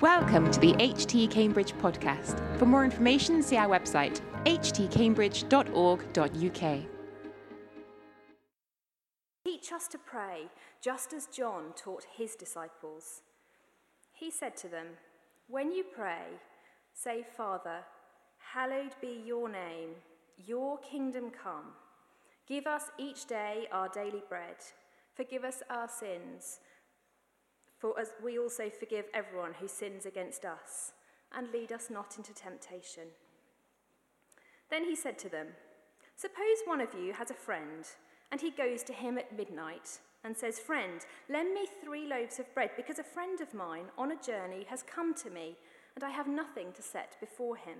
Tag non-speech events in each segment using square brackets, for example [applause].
Welcome to the HT Cambridge podcast. For more information, see our website htcambridge.org.uk. Teach us to pray, just as John taught his disciples. He said to them, When you pray, say, Father, hallowed be your name, your kingdom come. Give us each day our daily bread. Forgive us our sins for as we also forgive everyone who sins against us, and lead us not into temptation. Then he said to them, Suppose one of you has a friend, and he goes to him at midnight and says, Friend, lend me three loaves of bread, because a friend of mine on a journey has come to me, and I have nothing to set before him.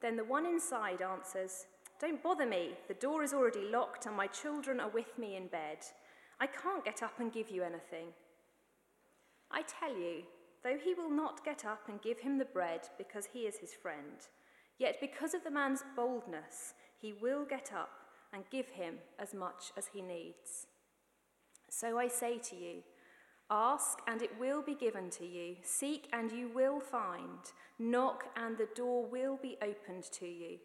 Then the one inside answers, Don't bother me, the door is already locked, and my children are with me in bed. I can't get up and give you anything. I tell you, though he will not get up and give him the bread because he is his friend, yet because of the man's boldness, he will get up and give him as much as he needs. So I say to you, Ask, and it will be given to you. Seek, and you will find. Knock, and the door will be opened to you.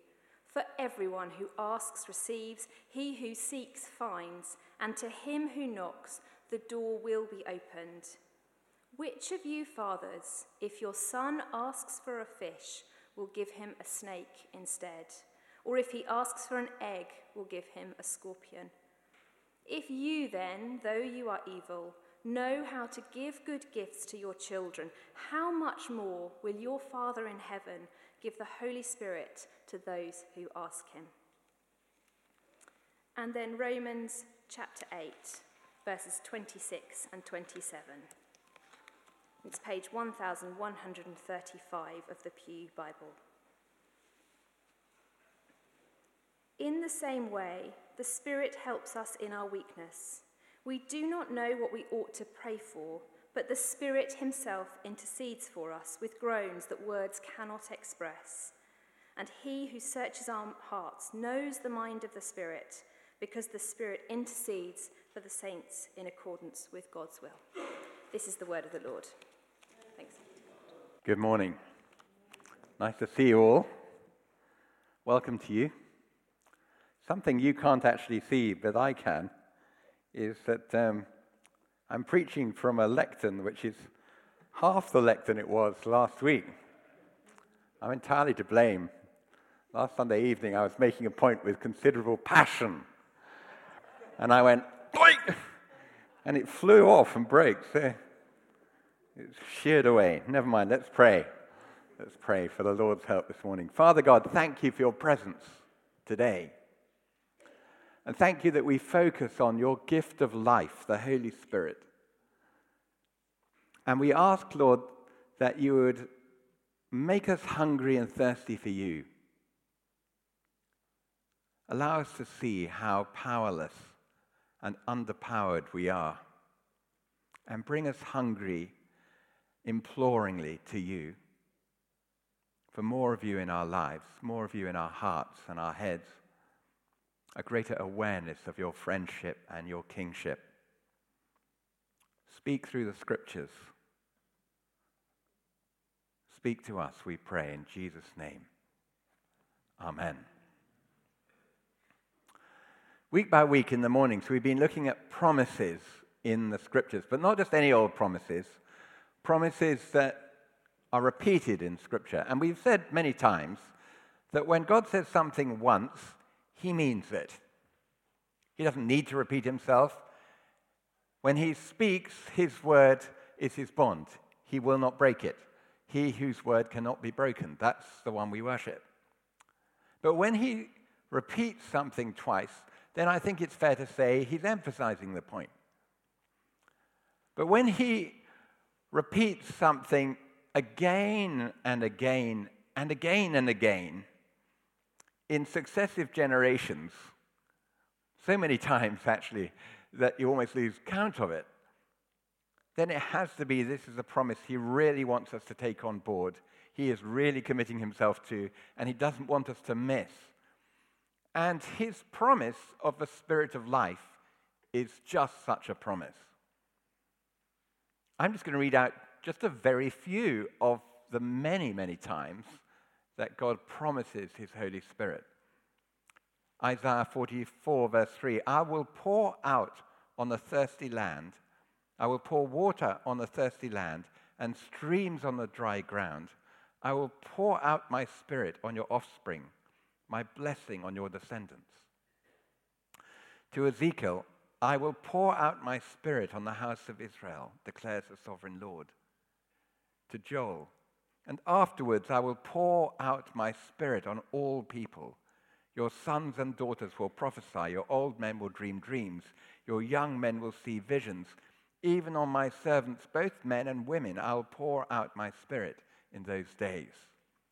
For everyone who asks receives, he who seeks finds, and to him who knocks, the door will be opened. Which of you fathers, if your son asks for a fish, will give him a snake instead? Or if he asks for an egg, will give him a scorpion? If you then, though you are evil, know how to give good gifts to your children, how much more will your Father in heaven give the Holy Spirit to those who ask him? And then Romans chapter 8, verses 26 and 27. It's page 1135 of the Pew Bible. In the same way, the Spirit helps us in our weakness. We do not know what we ought to pray for, but the Spirit Himself intercedes for us with groans that words cannot express. And He who searches our hearts knows the mind of the Spirit, because the Spirit intercedes for the saints in accordance with God's will. This is the word of the Lord. Good morning. Nice to see you all. Welcome to you. Something you can't actually see, but I can, is that um, I'm preaching from a lectern which is half the lectern it was last week. I'm entirely to blame. Last Sunday evening, I was making a point with considerable passion. And I went, and it flew off and broke. So it's sheared away. Never mind, let's pray. Let's pray for the Lord's help this morning. Father God, thank you for your presence today. And thank you that we focus on your gift of life, the Holy Spirit. And we ask, Lord, that you would make us hungry and thirsty for you. Allow us to see how powerless and underpowered we are. And bring us hungry imploringly to you for more of you in our lives, more of you in our hearts and our heads, a greater awareness of your friendship and your kingship. Speak through the scriptures. Speak to us, we pray, in Jesus' name. Amen. Week by week in the mornings, we've been looking at promises in the scriptures, but not just any old promises promises that are repeated in Scripture. And we've said many times that when God says something once, he means it. He doesn't need to repeat himself. When he speaks, his word is his bond. He will not break it. He whose word cannot be broken. That's the one we worship. But when he repeats something twice, then I think it's fair to say he's emphasizing the point. But when he repeats something again and again and again and again in successive generations, so many times actually that you almost lose count of it, then it has to be this is a promise he really wants us to take on board. He is really committing himself to, and he doesn't want us to miss. And his promise of the Spirit of life is just such a promise. I'm just going to read out just a very few of the many, many times that God promises his Holy Spirit. Isaiah 44, verse 3 I will pour out on the thirsty land, I will pour water on the thirsty land, and streams on the dry ground. I will pour out my spirit on your offspring, my blessing on your descendants. To Ezekiel, I will pour out my spirit on the house of Israel, declares the sovereign Lord. To Joel, and afterwards I will pour out my spirit on all people. Your sons and daughters will prophesy, your old men will dream dreams, your young men will see visions. Even on my servants, both men and women, I'll pour out my spirit in those days.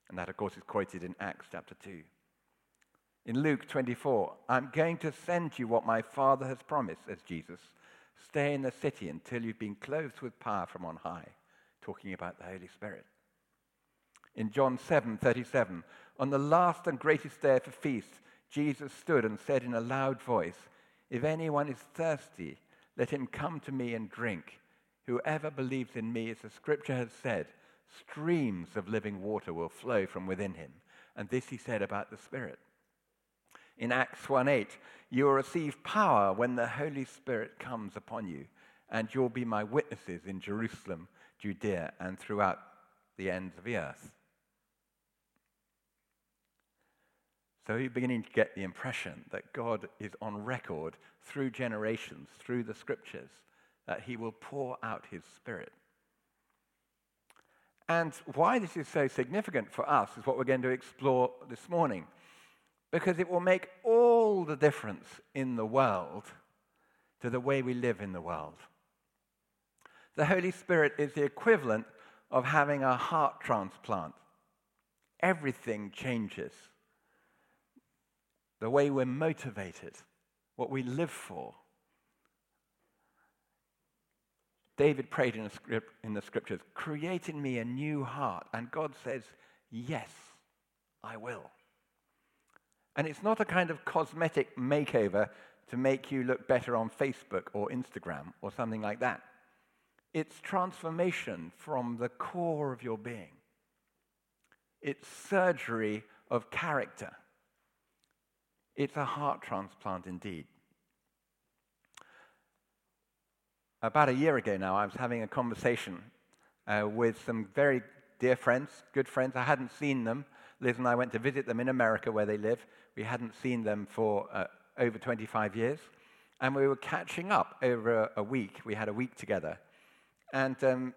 And that, of course, is quoted in Acts chapter 2. In Luke 24, I'm going to send you what my Father has promised, says Jesus. Stay in the city until you've been clothed with power from on high, talking about the Holy Spirit. In John 7 37, on the last and greatest day of the feast, Jesus stood and said in a loud voice, If anyone is thirsty, let him come to me and drink. Whoever believes in me, as the scripture has said, streams of living water will flow from within him. And this he said about the Spirit. In Acts 1 8, you will receive power when the Holy Spirit comes upon you, and you'll be my witnesses in Jerusalem, Judea, and throughout the ends of the earth. So you're beginning to get the impression that God is on record through generations, through the scriptures, that he will pour out his spirit. And why this is so significant for us is what we're going to explore this morning because it will make all the difference in the world to the way we live in the world. The Holy Spirit is the equivalent of having a heart transplant. Everything changes. The way we're motivated, what we live for. David prayed in, script, in the scriptures, create in me a new heart. And God says, Yes, I will. And it's not a kind of cosmetic makeover to make you look better on Facebook or Instagram or something like that. It's transformation from the core of your being. It's surgery of character. It's a heart transplant indeed. About a year ago now, I was having a conversation uh, with some very dear friends, good friends. I hadn't seen them. Liz and I went to visit them in America where they live. We hadn't seen them for uh, over 25 years. And we were catching up over a, a week. We had a week together. And um,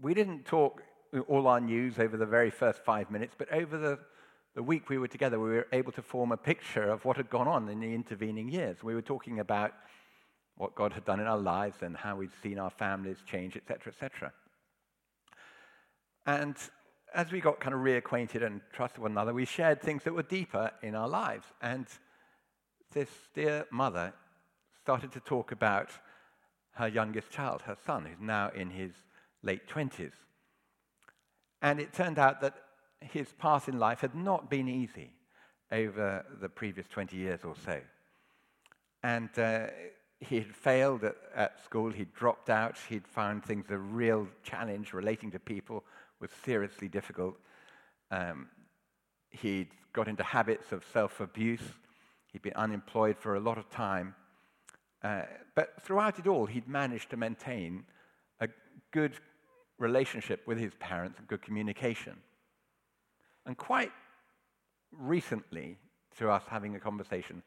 we didn't talk all our news over the very first five minutes, but over the, the week we were together, we were able to form a picture of what had gone on in the intervening years. We were talking about what God had done in our lives and how we'd seen our families change, etc., etc. And as we got kind of reacquainted and trusted one another, we shared things that were deeper in our lives. And this dear mother started to talk about her youngest child, her son, who's now in his late 20s. And it turned out that his path in life had not been easy over the previous 20 years or so. And uh, he had failed at, at, school, he'd dropped out, he'd found things a real challenge relating to people was seriously difficult. Um, he'd got into habits of self abuse, he'd been unemployed for a lot of time. Uh, but throughout it all, he'd managed to maintain a good relationship with his parents and good communication. And quite recently, through us having a conversation,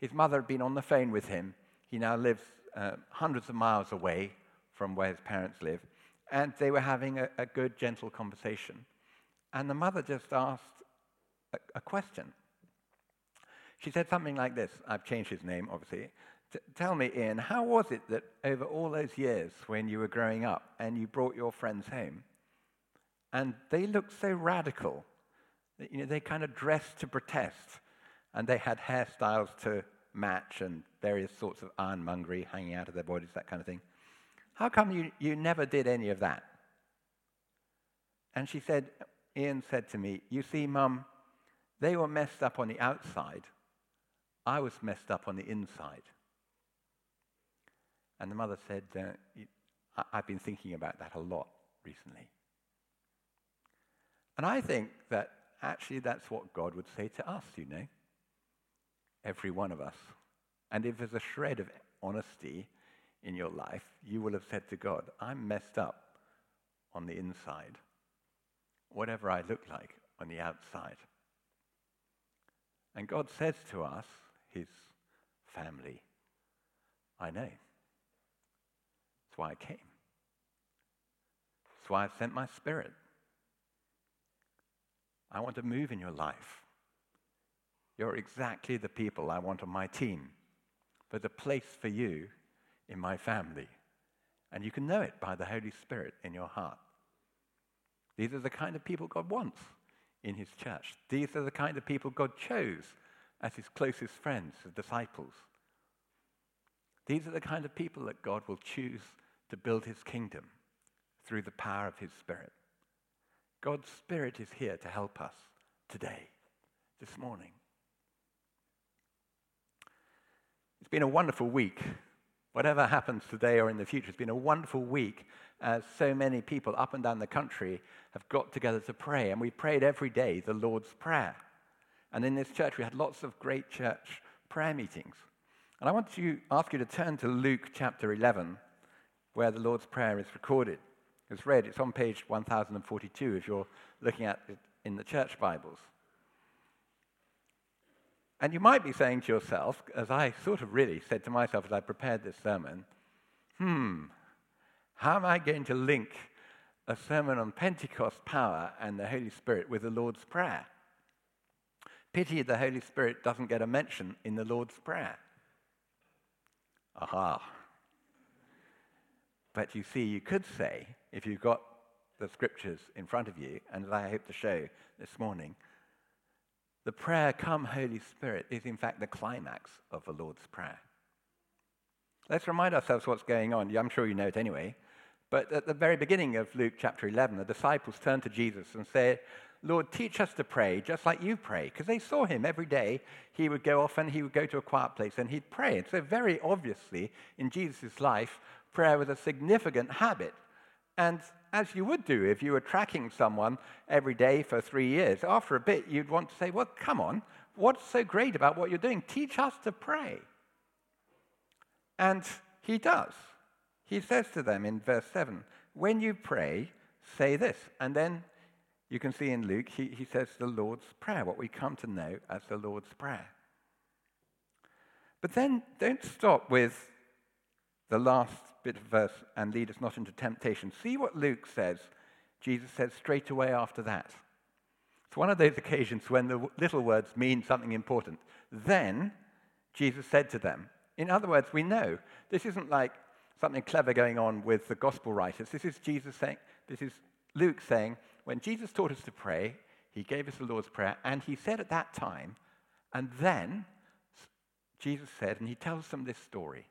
his mother had been on the phone with him. He now lives uh, hundreds of miles away from where his parents live. And they were having a, a good, gentle conversation. And the mother just asked a, a question. She said something like this I've changed his name, obviously. Tell me, Ian, how was it that over all those years when you were growing up and you brought your friends home, and they looked so radical, that, you know, they kind of dressed to protest, and they had hairstyles to match and various sorts of ironmongery hanging out of their bodies, that kind of thing. How come you, you never did any of that? And she said, Ian said to me, You see, Mum, they were messed up on the outside. I was messed up on the inside. And the mother said, uh, I've been thinking about that a lot recently? And I think that actually that's what God would say to us, you know, every one of us. And if there's a shred of honesty in your life, you will have said to God, I'm messed up on the inside, whatever I look like on the outside. And God says to us, his family, I know. That's why I came. That's why I've sent my spirit. I want to move in your life. You're exactly the people I want on my team. There's a place for you in my family. And you can know it by the Holy Spirit in your heart. These are the kind of people God wants in his church. These are the kind of people God chose as his closest friends, his disciples. These are the kind of people that God will choose to build his kingdom through the power of his Spirit. God's Spirit is here to help us today, this morning. It's been a wonderful week. Whatever happens today or in the future, it's been a wonderful week as so many people up and down the country have got together to pray. And we prayed every day the Lord's Prayer. And in this church, we had lots of great church prayer meetings. And I want to ask you to turn to Luke chapter 11, where the Lord's Prayer is recorded. It's read, it's on page 1042 if you're looking at it in the church Bibles. And you might be saying to yourself, as I sort of really said to myself as I prepared this sermon, hmm, how am I going to link a sermon on Pentecost power and the Holy Spirit with the Lord's Prayer? Pity the Holy Spirit doesn't get a mention in the Lord's Prayer. Aha. But you see, you could say, if you've got the scriptures in front of you, and as I hope to show this morning, the prayer, Come, Holy Spirit, is in fact the climax of the Lord's Prayer. Let's remind ourselves what's going on. I'm sure you know it anyway. But at the very beginning of Luke chapter 11, the disciples turn to Jesus and say, Lord, teach us to pray just like you pray. Because they saw him every day. He would go off and he would go to a quiet place and he'd pray. And so, very obviously, in Jesus' life, prayer was a significant habit. And as you would do if you were tracking someone every day for three years, after a bit, you'd want to say, Well, come on, what's so great about what you're doing? Teach us to pray. And he does. He says to them in verse 7 When you pray, say this. And then you can see in Luke, he, he says the Lord's Prayer, what we come to know as the Lord's Prayer. But then don't stop with the last bit of verse and lead us not into temptation. See what Luke says. Jesus says straight away after that. It's one of those occasions when the little words mean something important. Then Jesus said to them, in other words, we know this isn't like something clever going on with the gospel writers. This is Jesus saying, this is Luke saying, when Jesus taught us to pray, he gave us the Lord's Prayer, and he said at that time, and then Jesus said, and he tells them this story.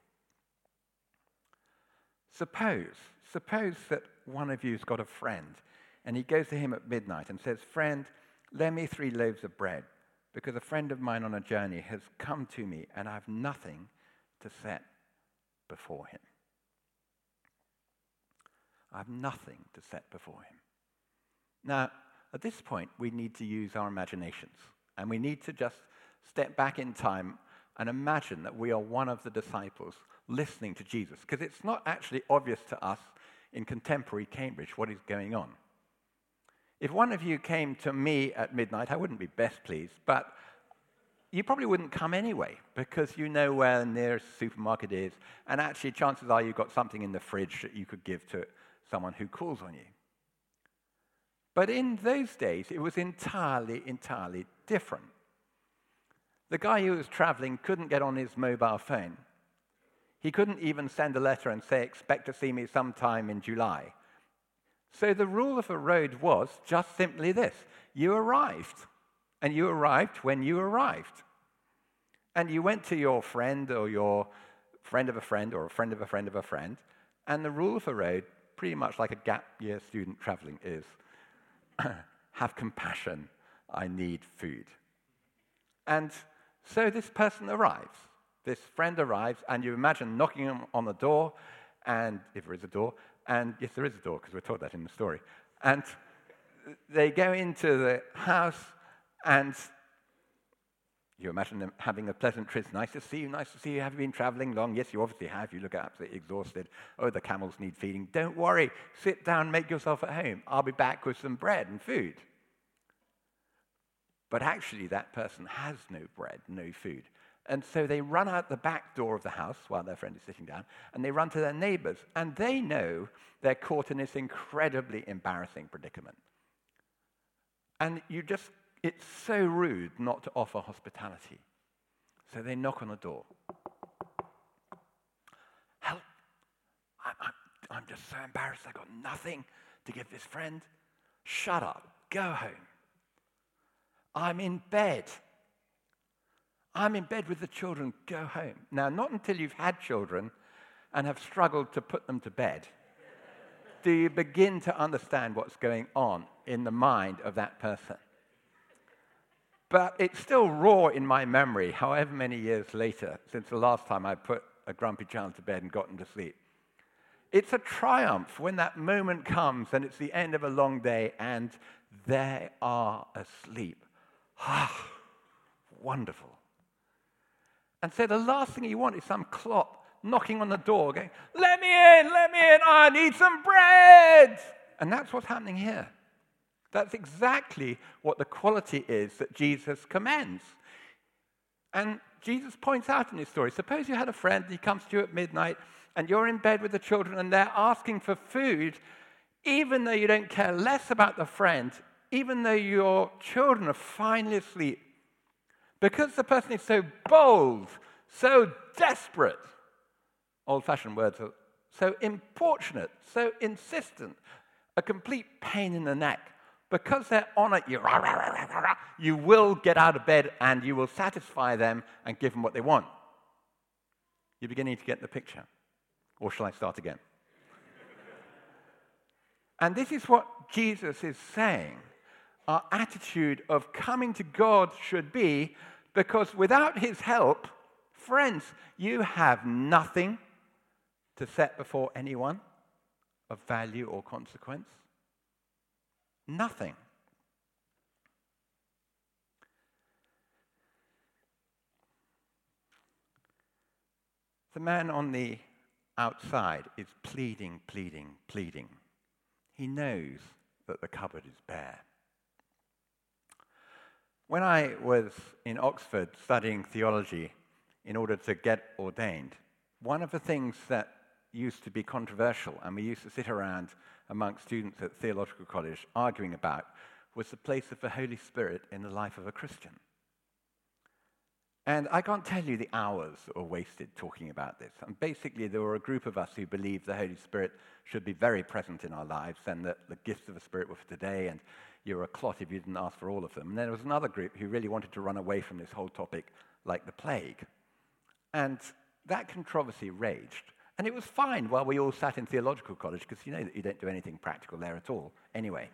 Suppose, suppose that one of you's got a friend, and he goes to him at midnight and says, Friend, lend me three loaves of bread, because a friend of mine on a journey has come to me, and I have nothing to set before him. I have nothing to set before him. Now, at this point, we need to use our imaginations, and we need to just step back in time and imagine that we are one of the disciples listening to Jesus, because it's not actually obvious to us in contemporary Cambridge what is going on. If one of you came to me at midnight, I wouldn't be best pleased, but you probably wouldn't come anyway because you know where the nearest supermarket is, and actually, chances are you've got something in the fridge that you could give to someone who calls on you. But in those days, it was entirely, entirely different. The guy who was traveling couldn't get on his mobile phone. He couldn't even send a letter and say, expect to see me sometime in July. So the rule of the road was just simply this you arrived, and you arrived when you arrived. And you went to your friend or your friend of a friend or a friend of a friend of a friend, and the rule of the road, pretty much like a gap year student traveling, is [clears throat] have compassion, I need food. And so this person arrives. This friend arrives, and you imagine knocking on the door, and if there is a door, And yes, there is a door because we're told that in the story. And they go into the house, and you imagine them having a pleasant trip. Nice to see you, nice to see you. Have you been traveling long? Yes, you obviously have. You look absolutely exhausted. Oh, the camels need feeding. Don't worry. Sit down, make yourself at home. I'll be back with some bread and food. But actually, that person has no bread, no food. And so they run out the back door of the house while their friend is sitting down, and they run to their neighbors, and they know they're caught in this incredibly embarrassing predicament. And you just, it's so rude not to offer hospitality. So they knock on the door. Help! I'm, I'm, I'm just so embarrassed. I've got nothing to give this friend. Shut up. Go home. I'm in bed. I'm in bed with the children, go home. Now, not until you've had children and have struggled to put them to bed do you begin to understand what's going on in the mind of that person. But it's still raw in my memory, however many years later, since the last time I put a grumpy child to bed and got him to sleep. It's a triumph when that moment comes and it's the end of a long day and they are asleep. Ah, wonderful. And so the last thing you want is some clot knocking on the door, going, Let me in, let me in, I need some bread. And that's what's happening here. That's exactly what the quality is that Jesus commends. And Jesus points out in his story suppose you had a friend, he comes to you at midnight, and you're in bed with the children, and they're asking for food, even though you don't care less about the friend, even though your children are finally asleep, because the person is so bold, so desperate, old fashioned words are so importunate, so insistent, a complete pain in the neck. Because they're on it, you, you will get out of bed and you will satisfy them and give them what they want. You're beginning to get the picture. Or shall I start again? and this is what Jesus is saying our attitude of coming to God should be because without his help, friends, you have nothing to set before anyone of value or consequence. Nothing. The man on the outside is pleading, pleading, pleading. He knows that the cupboard is bare. When I was in Oxford studying theology in order to get ordained, one of the things that used to be controversial, and we used to sit around amongst students at theological college arguing about, was the place of the Holy Spirit in the life of a Christian. And I can't tell you the hours that were wasted talking about this. And basically, there were a group of us who believed the Holy Spirit should be very present in our lives and that the gifts of the Spirit were for today and you were a clot if you didn't ask for all of them. And then there was another group who really wanted to run away from this whole topic, like the plague. And that controversy raged. And it was fine while we all sat in theological college, because you know that you don't do anything practical there at all, anyway.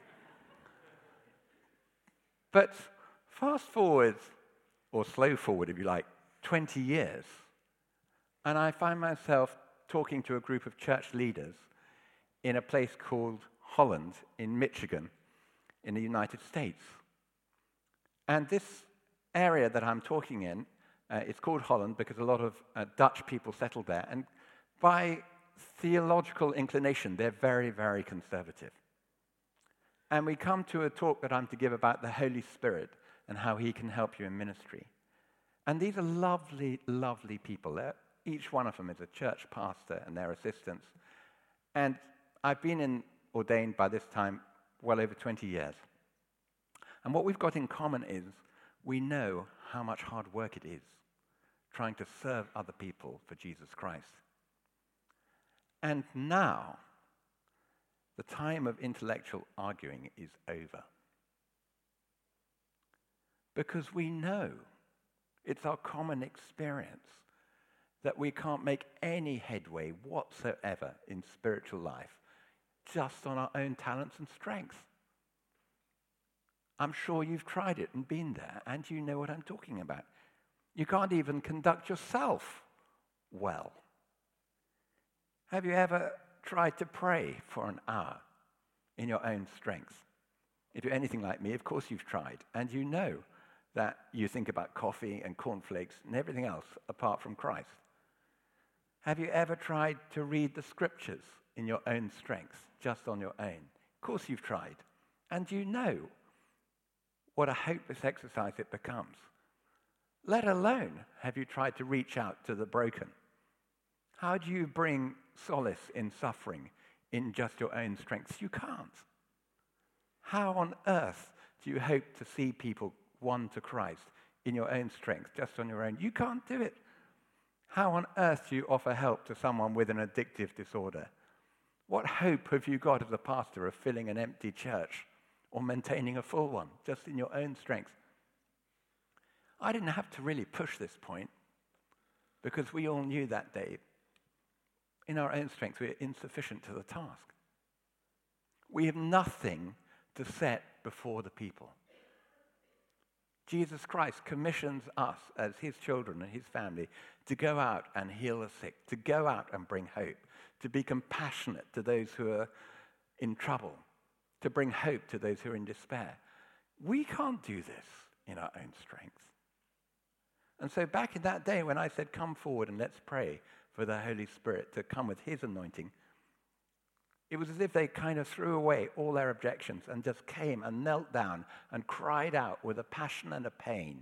but fast forward, or slow forward if you like, 20 years, and I find myself talking to a group of church leaders in a place called Holland in Michigan in the United States. And this area that I'm talking in, uh, it's called Holland because a lot of uh, Dutch people settled there. And by theological inclination, they're very, very conservative. And we come to a talk that I'm to give about the Holy Spirit and how he can help you in ministry. And these are lovely, lovely people. They're, each one of them is a church pastor and their assistants. And I've been in, ordained by this time well over 20 years. And what we've got in common is we know how much hard work it is trying to serve other people for Jesus Christ. And now, the time of intellectual arguing is over. Because we know, it's our common experience, that we can't make any headway whatsoever in spiritual life just on our own talents and strengths. I'm sure you've tried it and been there, and you know what I'm talking about. You can't even conduct yourself well. Have you ever tried to pray for an hour in your own strength? If you're anything like me, of course you've tried, and you know that you think about coffee and cornflakes and everything else apart from Christ. Have you ever tried to read the scriptures in your own strength, just on your own? Of course you've tried. And you know what a hopeless exercise it becomes. Let alone have you tried to reach out to the broken. How do you bring solace in suffering in just your own strength? You can't. How on earth do you hope to see people won to Christ in your own strength, just on your own? You can't do it. How on earth do you offer help to someone with an addictive disorder? What hope have you got as a pastor of filling an empty church or maintaining a full one, just in your own strength? I didn't have to really push this point because we all knew that day. In our own strength, we're insufficient to the task. We have nothing to set before the people. Jesus Christ commissions us as his children and his family to go out and heal the sick, to go out and bring hope, to be compassionate to those who are in trouble, to bring hope to those who are in despair. We can't do this in our own strength. And so, back in that day when I said, Come forward and let's pray for the Holy Spirit to come with his anointing, it was as if they kind of threw away all their objections and just came and knelt down and cried out with a passion and a pain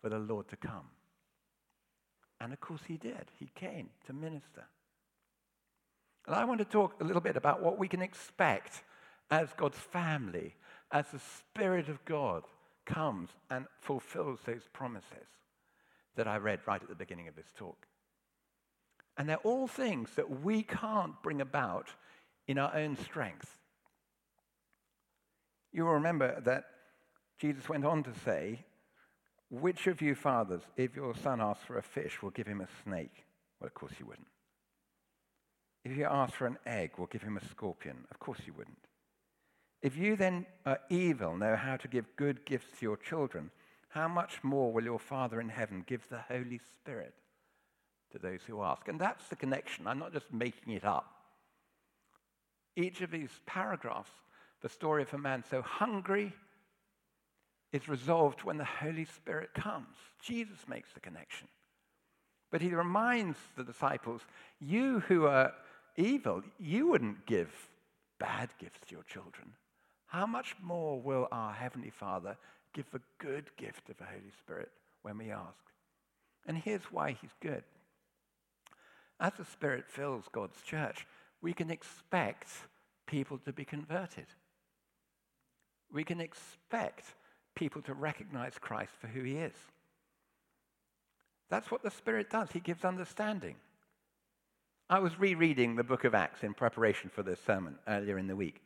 for the Lord to come. And of course, he did. He came to minister. And I want to talk a little bit about what we can expect as God's family, as the Spirit of God comes and fulfills those promises that I read right at the beginning of this talk. And they're all things that we can't bring about in our own strength. You will remember that Jesus went on to say, Which of you fathers, if your son asks for a fish, will give him a snake? Well, of course you wouldn't. If you ask for an egg, will give him a scorpion? Of course you wouldn't. If you then are evil, know how to give good gifts to your children, how much more will your Father in heaven give the Holy Spirit to those who ask? And that's the connection. I'm not just making it up. Each of these paragraphs, the story of a man so hungry, is resolved when the Holy Spirit comes. Jesus makes the connection. But he reminds the disciples, you who are evil, you wouldn't give bad gifts to your children. How much more will our Heavenly Father give the good gift of the Holy Spirit when we ask? And here's why he's good. As the Spirit fills God's church, we can expect people to be converted. We can expect people to recognize Christ for who he is. That's what the Spirit does. He gives understanding. I was rereading the book of Acts in preparation for this sermon earlier in the week.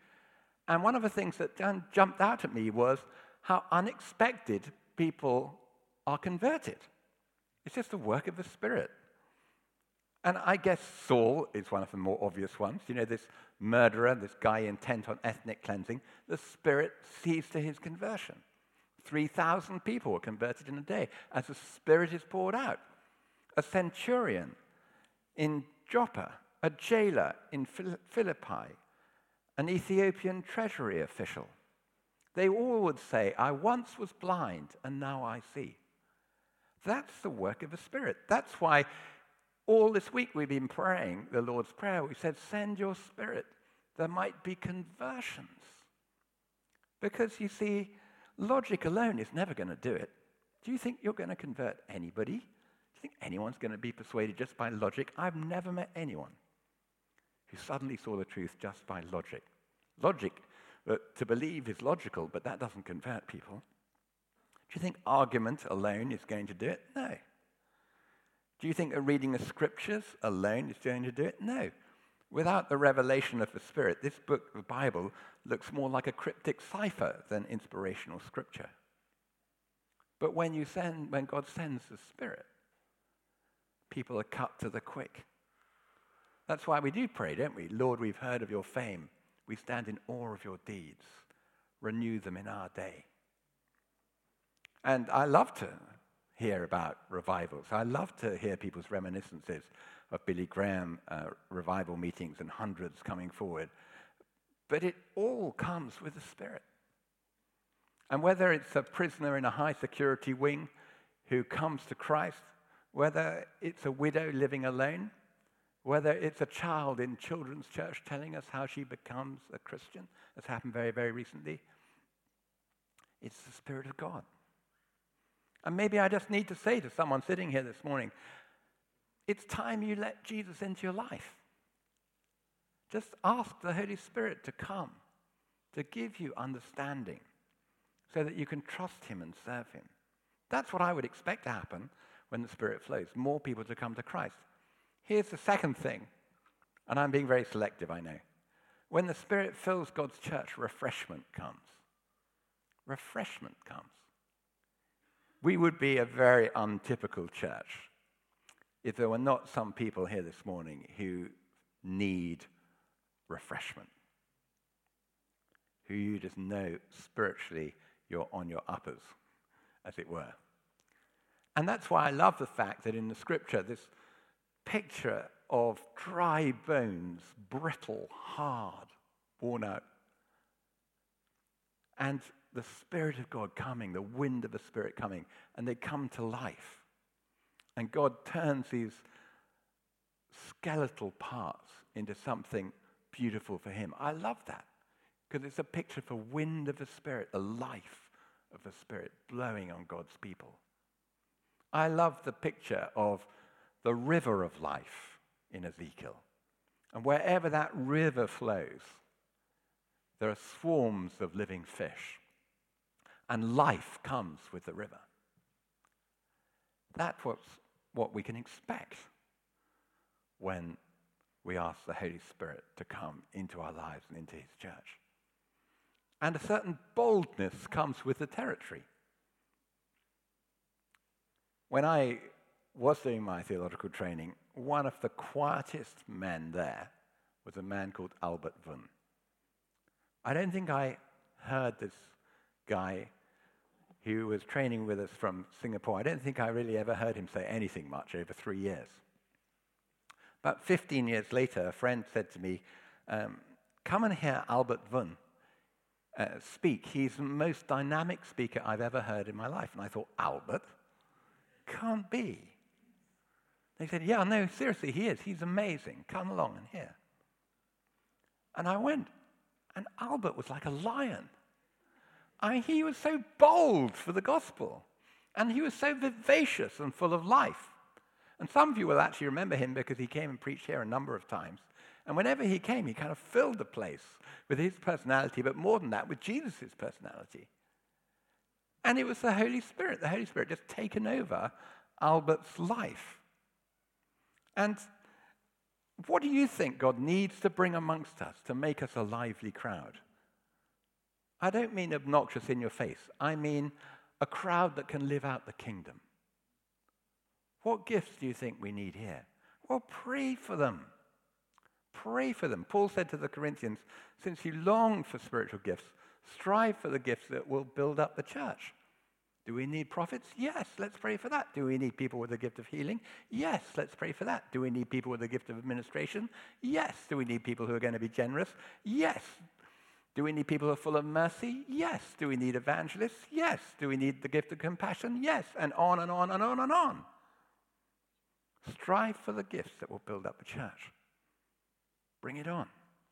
And one of the things that jumped out at me was how unexpected people are converted. It's just the work of the Spirit. And I guess Saul is one of the more obvious ones. You know, this murderer, this guy intent on ethnic cleansing, the Spirit sees to his conversion. 3,000 people were converted in a day as the Spirit is poured out. A centurion in Joppa, a jailer in Philippi, an Ethiopian treasury official. They all would say, I once was blind and now I see. That's the work of the Spirit. That's why all this week we've been praying the Lord's Prayer. We said, Send your spirit. There might be conversions. Because you see, logic alone is never going to do it. Do you think you're going to convert anybody? Do you think anyone's going to be persuaded just by logic? I've never met anyone who suddenly saw the truth just by logic. Logic, uh, to believe is logical, but that doesn't convert people. Do you think argument alone is going to do it? No. Do you think a reading the scriptures alone is going to do it? No. Without the revelation of the Spirit, this book, the Bible, looks more like a cryptic cipher than inspirational scripture. But when, you send, when God sends the Spirit, people are cut to the quick. That's why we do pray, don't we? Lord, we've heard of your fame. We stand in awe of your deeds. Renew them in our day. And I love to hear about revivals. I love to hear people's reminiscences of Billy Graham uh, revival meetings and hundreds coming forward. But it all comes with the Spirit. And whether it's a prisoner in a high security wing who comes to Christ, whether it's a widow living alone, whether it's a child in children's church telling us how she becomes a Christian, as happened very, very recently, it's the Spirit of God. And maybe I just need to say to someone sitting here this morning, it's time you let Jesus into your life. Just ask the Holy Spirit to come, to give you understanding, so that you can trust Him and serve Him. That's what I would expect to happen when the Spirit flows more people to come to Christ. Here's the second thing, and I'm being very selective, I know. When the Spirit fills God's church, refreshment comes. Refreshment comes. We would be a very untypical church if there were not some people here this morning who need refreshment, who you just know spiritually you're on your uppers, as it were. And that's why I love the fact that in the scripture, this picture of dry bones, brittle, hard, worn out, and the Spirit of God coming, the wind of the Spirit coming, and they come to life. And God turns these skeletal parts into something beautiful for Him. I love that because it's a picture of wind of the Spirit, the life of the Spirit blowing on God's people. I love the picture of the river of life in Ezekiel. And wherever that river flows, there are swarms of living fish. And life comes with the river. That's what's what we can expect when we ask the Holy Spirit to come into our lives and into His church. And a certain boldness comes with the territory. When I was doing my theological training, one of the quietest men there was a man called Albert Wunn. I don't think I heard this guy who was training with us from Singapore. I don't think I really ever heard him say anything much over three years. About 15 years later, a friend said to me, um, Come and hear Albert Wunn uh, speak. He's the most dynamic speaker I've ever heard in my life. And I thought, Albert? Can't be. They said, Yeah, no, seriously, he is. He's amazing. Come along and hear. And I went, and Albert was like a lion. I he was so bold for the gospel, and he was so vivacious and full of life. And some of you will actually remember him because he came and preached here a number of times. And whenever he came, he kind of filled the place with his personality, but more than that, with Jesus' personality. And it was the Holy Spirit, the Holy Spirit just taken over Albert's life. And what do you think God needs to bring amongst us to make us a lively crowd? I don't mean obnoxious in your face. I mean a crowd that can live out the kingdom. What gifts do you think we need here? Well, pray for them. Pray for them. Paul said to the Corinthians, since you long for spiritual gifts, strive for the gifts that will build up the church. Do we need prophets? Yes, let's pray for that. Do we need people with the gift of healing? Yes, let's pray for that. Do we need people with the gift of administration? Yes. Do we need people who are going to be generous? Yes. Do we need people who are full of mercy? Yes. Do we need evangelists? Yes. Do we need the gift of compassion? Yes. And on and on and on and on. Strive for the gifts that will build up the church. Bring it on.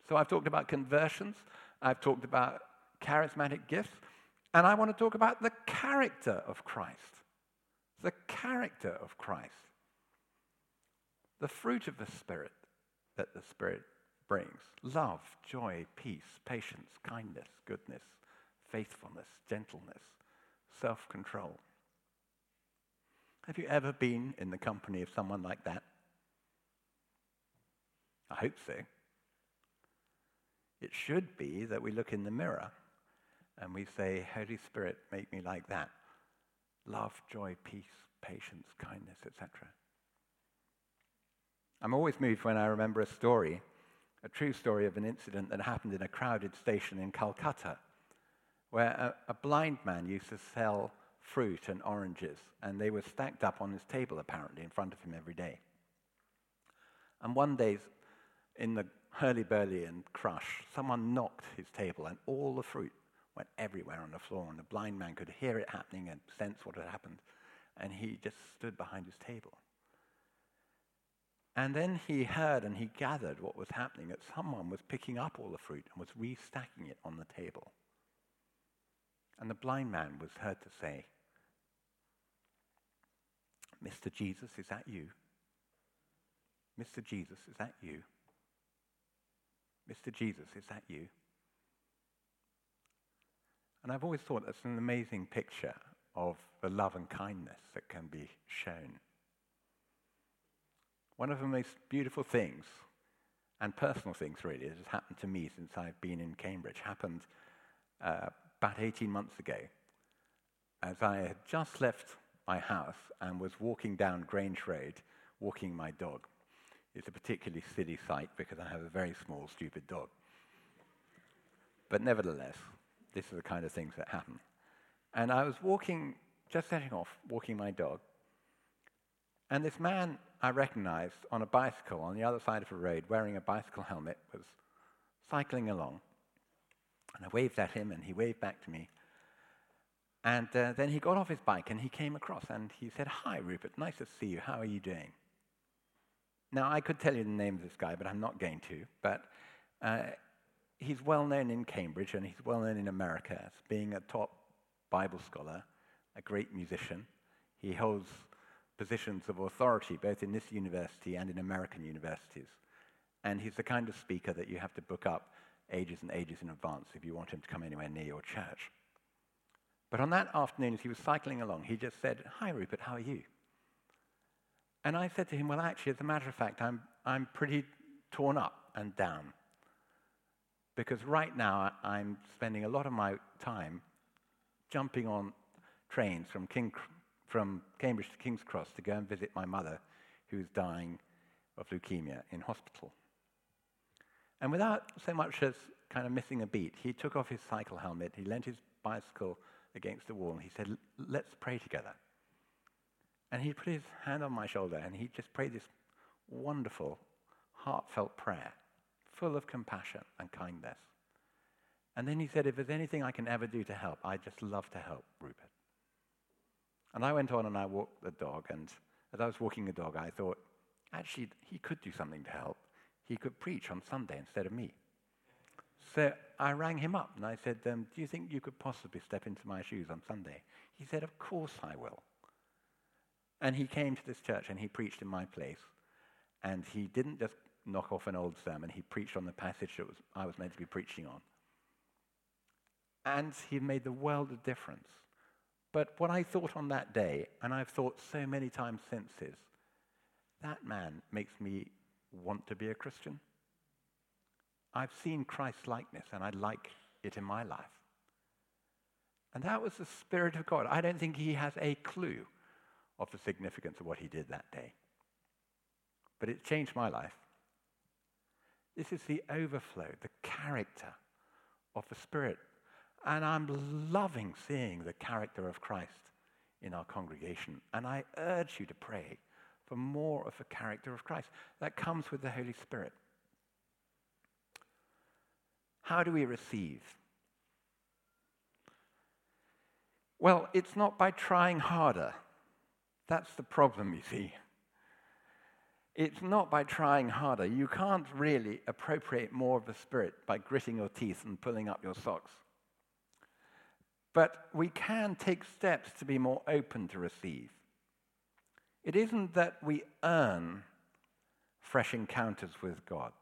So I've talked about conversions, I've talked about charismatic gifts, and I want to talk about the character of Christ. The character of Christ. The fruit of the Spirit that the Spirit brings love, joy, peace, patience, kindness, goodness, faithfulness, gentleness, self control. Have you ever been in the company of someone like that? I hope so. It should be that we look in the mirror and we say, Holy Spirit, make me like that. Love, joy, peace, patience, kindness, etc. I'm always moved when I remember a story a true story of an incident that happened in a crowded station in Calcutta, where a, a blind man used to sell fruit and oranges, and they were stacked up on his table, apparently, in front of him every day. And one day, in the hurly-burly and crush, someone knocked his table and all the fruit went everywhere on the floor. And the blind man could hear it happening and sense what had happened. And he just stood behind his table. And then he heard and he gathered what was happening that someone was picking up all the fruit and was restacking it on the table. And the blind man was heard to say, Mr. Jesus, is that you? Mr. Jesus, is that you? Mr. Jesus, is that you? And I've always thought that's an amazing picture of the love and kindness that can be shown. One of the most beautiful things, and personal things really, that has happened to me since I've been in Cambridge, happened uh, about 18 months ago as I had just left my house and was walking down Grange Road, walking my dog. It's a particularly silly sight because I have a very small, stupid dog. But nevertheless, this is the kind of things that happen. And I was walking, just setting off, walking my dog, and this man I recognized on a bicycle on the other side of a road wearing a bicycle helmet was cycling along. And I waved at him, and he waved back to me. And uh, then he got off his bike and he came across and he said, Hi, Rupert, nice to see you. How are you doing? Now, I could tell you the name of this guy, but I'm not going to. But uh, he's well known in Cambridge and he's well known in America as being a top Bible scholar, a great musician. He holds positions of authority both in this university and in American universities. And he's the kind of speaker that you have to book up ages and ages in advance if you want him to come anywhere near your church. But on that afternoon, as he was cycling along, he just said, Hi, Rupert, how are you? And I said to him, Well, actually, as a matter of fact, I'm, I'm pretty torn up and down. Because right now, I'm spending a lot of my time jumping on trains from, King, from Cambridge to King's Cross to go and visit my mother, who was dying of leukemia in hospital. And without so much as kind of missing a beat, he took off his cycle helmet, he leant his bicycle against the wall, and he said, Let's pray together. And he put his hand on my shoulder and he just prayed this wonderful, heartfelt prayer, full of compassion and kindness. And then he said, If there's anything I can ever do to help, I'd just love to help Rupert. And I went on and I walked the dog. And as I was walking the dog, I thought, actually, he could do something to help. He could preach on Sunday instead of me. So I rang him up and I said, um, Do you think you could possibly step into my shoes on Sunday? He said, Of course I will. And he came to this church and he preached in my place. And he didn't just knock off an old sermon, he preached on the passage that was, I was meant to be preaching on. And he made the world of difference. But what I thought on that day, and I've thought so many times since, is that man makes me want to be a Christian. I've seen Christ's likeness and I like it in my life. And that was the Spirit of God. I don't think he has a clue of the significance of what he did that day. But it changed my life. This is the overflow, the character of the Spirit. And I'm loving seeing the character of Christ in our congregation. And I urge you to pray for more of the character of Christ that comes with the Holy Spirit. How do we receive? Well, it's not by trying harder. That's the problem, you see. It's not by trying harder. You can't really appropriate more of the Spirit by gritting your teeth and pulling up your socks. But we can take steps to be more open to receive. It isn't that we earn fresh encounters with God.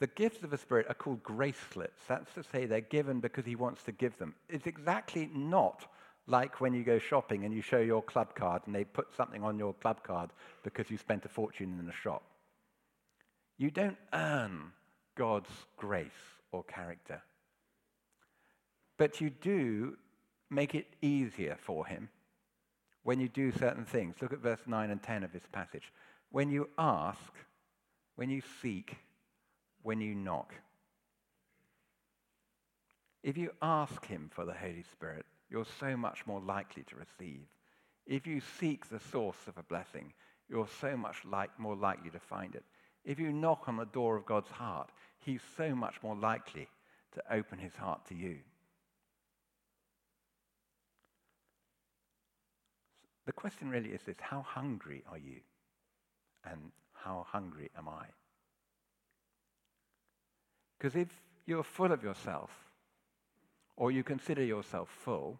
The gifts of the Spirit are called gracelets. That's to say, they're given because He wants to give them. It's exactly not like when you go shopping and you show your club card and they put something on your club card because you spent a fortune in a shop. You don't earn God's grace or character. But you do make it easier for Him when you do certain things. Look at verse 9 and 10 of this passage. When you ask, when you seek, when you knock. If you ask Him for the Holy Spirit, you're so much more likely to receive. If you seek the source of a blessing, you're so much like, more likely to find it. If you knock on the door of God's heart, He's so much more likely to open His heart to you. The question really is this how hungry are you? And how hungry am I? Because if you're full of yourself, or you consider yourself full,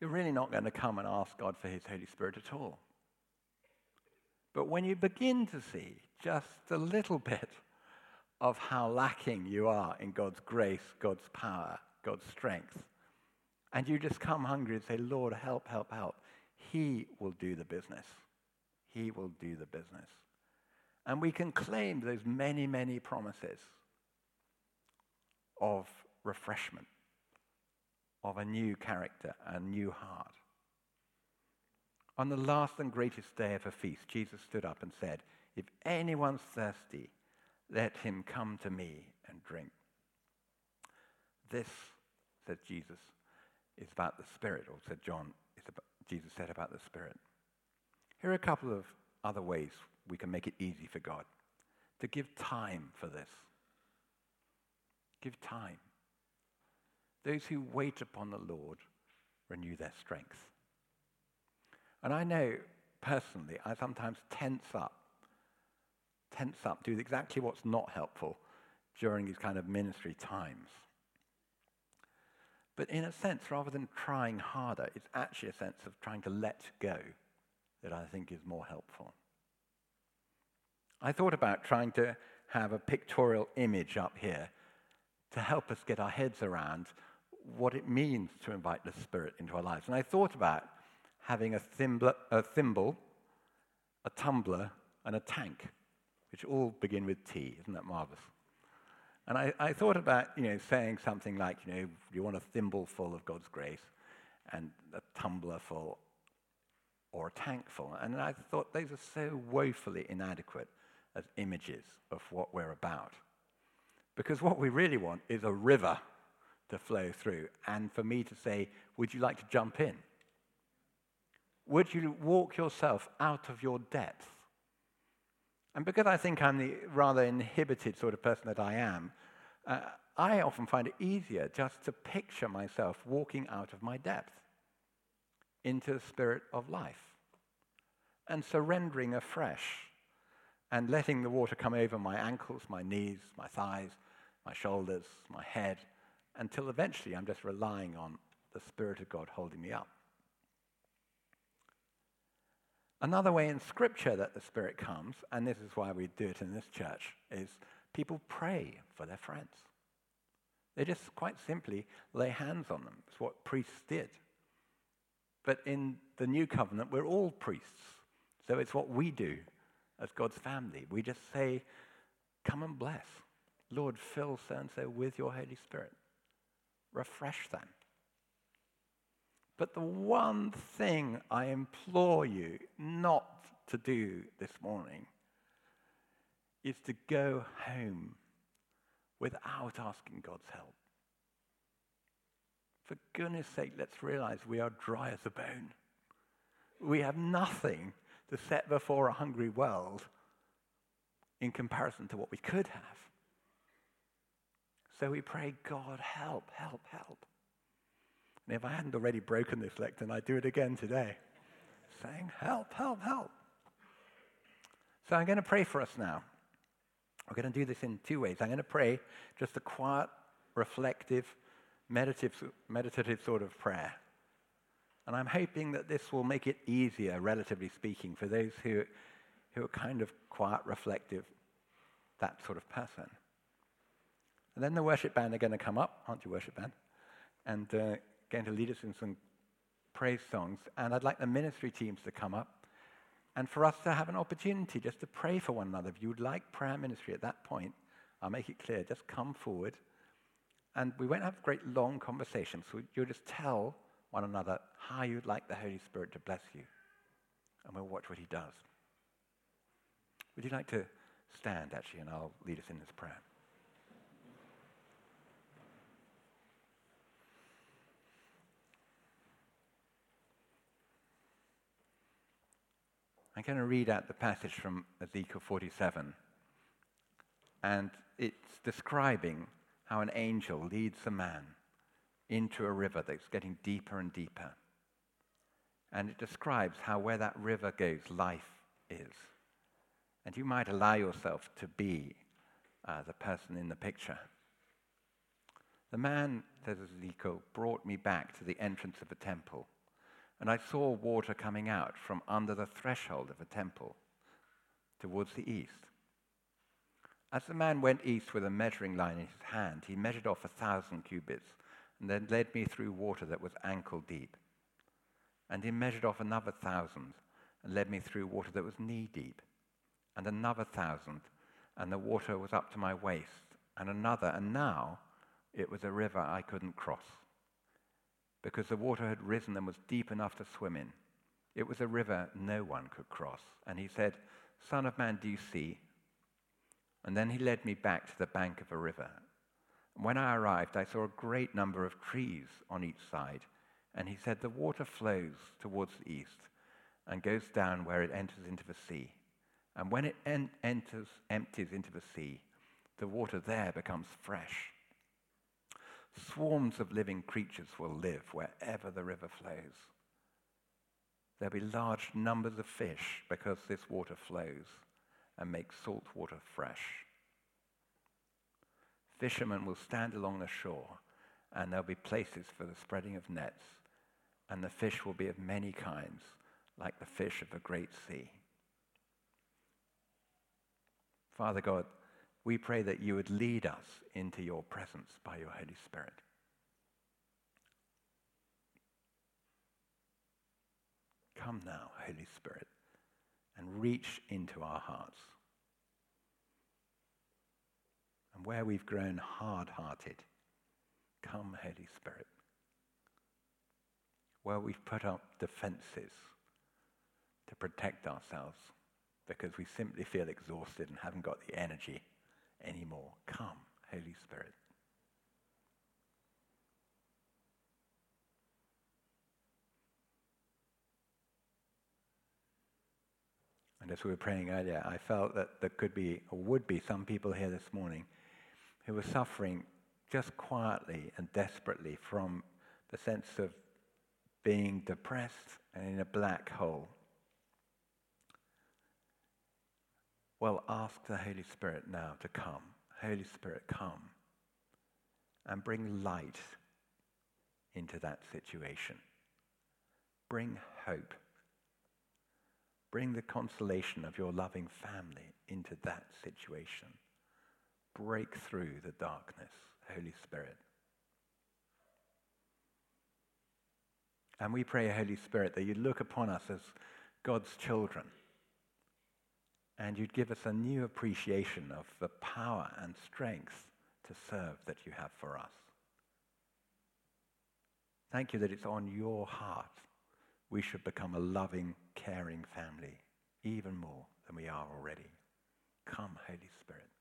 you're really not going to come and ask God for His Holy Spirit at all. But when you begin to see just a little [laughs] bit of how lacking you are in God's grace, God's power, God's strength, and you just come hungry and say, Lord, help, help, help, He will do the business. He will do the business. And we can claim those many, many promises of refreshment, of a new character, a new heart. On the last and greatest day of a feast, Jesus stood up and said, If anyone's thirsty, let him come to me and drink. This, said Jesus, is about the Spirit, or said John, about, Jesus said about the Spirit. Here are a couple of other ways we can make it easy for God to give time for this. Give time. Those who wait upon the Lord renew their strength. And I know personally, I sometimes tense up, tense up, do exactly what's not helpful during these kind of ministry times. But in a sense, rather than trying harder, it's actually a sense of trying to let go that I think is more helpful. I thought about trying to have a pictorial image up here to help us get our heads around what it means to invite the Spirit into our lives. And I thought about having a, thimble, a thimble, a tumbler, and a tank, which all begin with T. Isn't that marvelous? And I, I, thought about, you know, saying something like, you know, you want a thimble full of God's grace and a tumbler full or a tank full. And I thought those are so woefully inadequate as images of what we're about. Because what we really want is a river to flow through and for me to say, Would you like to jump in? Would you walk yourself out of your depth? And because I think I'm the rather inhibited sort of person that I am, uh, I often find it easier just to picture myself walking out of my depth into the spirit of life and surrendering afresh and letting the water come over my ankles, my knees, my thighs, my shoulders, my head, until eventually I'm just relying on the Spirit of God holding me up. Another way in Scripture that the Spirit comes, and this is why we do it in this church, is people pray for their friends. They just quite simply lay hands on them. It's what priests did. But in the new covenant, we're all priests. So it's what we do as God's family. We just say, Come and bless. Lord, fill so and so with your Holy Spirit. Refresh them. But the one thing I implore you not to do this morning is to go home without asking God's help. For goodness sake, let's realize we are dry as a bone. We have nothing to set before a hungry world in comparison to what we could have. So we pray, God, help, help, help. And if I hadn't already broken this lectern, I'd do it again today, saying, Help, help, help. So I'm going to pray for us now. We're going to do this in two ways. I'm going to pray just a quiet, reflective, meditative, meditative sort of prayer. And I'm hoping that this will make it easier, relatively speaking, for those who, who are kind of quiet, reflective, that sort of person. And then the worship band are going to come up, aren't you, worship band? And uh, going to lead us in some praise songs. And I'd like the ministry teams to come up and for us to have an opportunity just to pray for one another. If you would like prayer ministry at that point, I'll make it clear. Just come forward. And we won't have great long conversations. So you'll just tell one another how you'd like the Holy Spirit to bless you. And we'll watch what he does. Would you like to stand, actually, and I'll lead us in this prayer? I'm going to read out the passage from Ezekiel 47. And it's describing how an angel leads a man into a river that's getting deeper and deeper. And it describes how where that river goes, life is. And you might allow yourself to be uh, the person in the picture. The man, says Ezekiel, brought me back to the entrance of a temple, and I saw water coming out from under the threshold of a temple towards the east. As the man went east with a measuring line in his hand, he measured off a thousand cubits and then led me through water that was ankle deep. And he measured off another thousand and led me through water that was knee deep, and another thousand, and the water was up to my waist, and another, and now it was a river I couldn't cross because the water had risen and was deep enough to swim in. It was a river no one could cross. And he said, Son of man, do you see? And then he led me back to the bank of a river. When I arrived, I saw a great number of trees on each side. And he said, The water flows towards the east and goes down where it enters into the sea. And when it en- enters, empties into the sea, the water there becomes fresh. Swarms of living creatures will live wherever the river flows. There'll be large numbers of fish because this water flows and makes salt water fresh. Fishermen will stand along the shore, and there'll be places for the spreading of nets, and the fish will be of many kinds, like the fish of the great sea. Father God, we pray that you would lead us into your presence by your Holy Spirit. Come now, Holy Spirit, and reach into our hearts. And where we've grown hard hearted, come, Holy Spirit. Where we've put up defenses to protect ourselves because we simply feel exhausted and haven't got the energy anymore. Come, Holy Spirit. And as we were praying earlier, I felt that there could be, or would be, some people here this morning who were suffering just quietly and desperately from the sense of being depressed and in a black hole. Well, ask the Holy Spirit now to come. Holy Spirit, come and bring light into that situation. Bring hope. Bring the consolation of your loving family into that situation. Break through the darkness, Holy Spirit. And we pray, Holy Spirit, that you look upon us as God's children and you'd give us a new appreciation of the power and strength to serve that you have for us. Thank you that it's on your heart we should become a loving, caring family, even more than we are already. Come, Holy Spirit.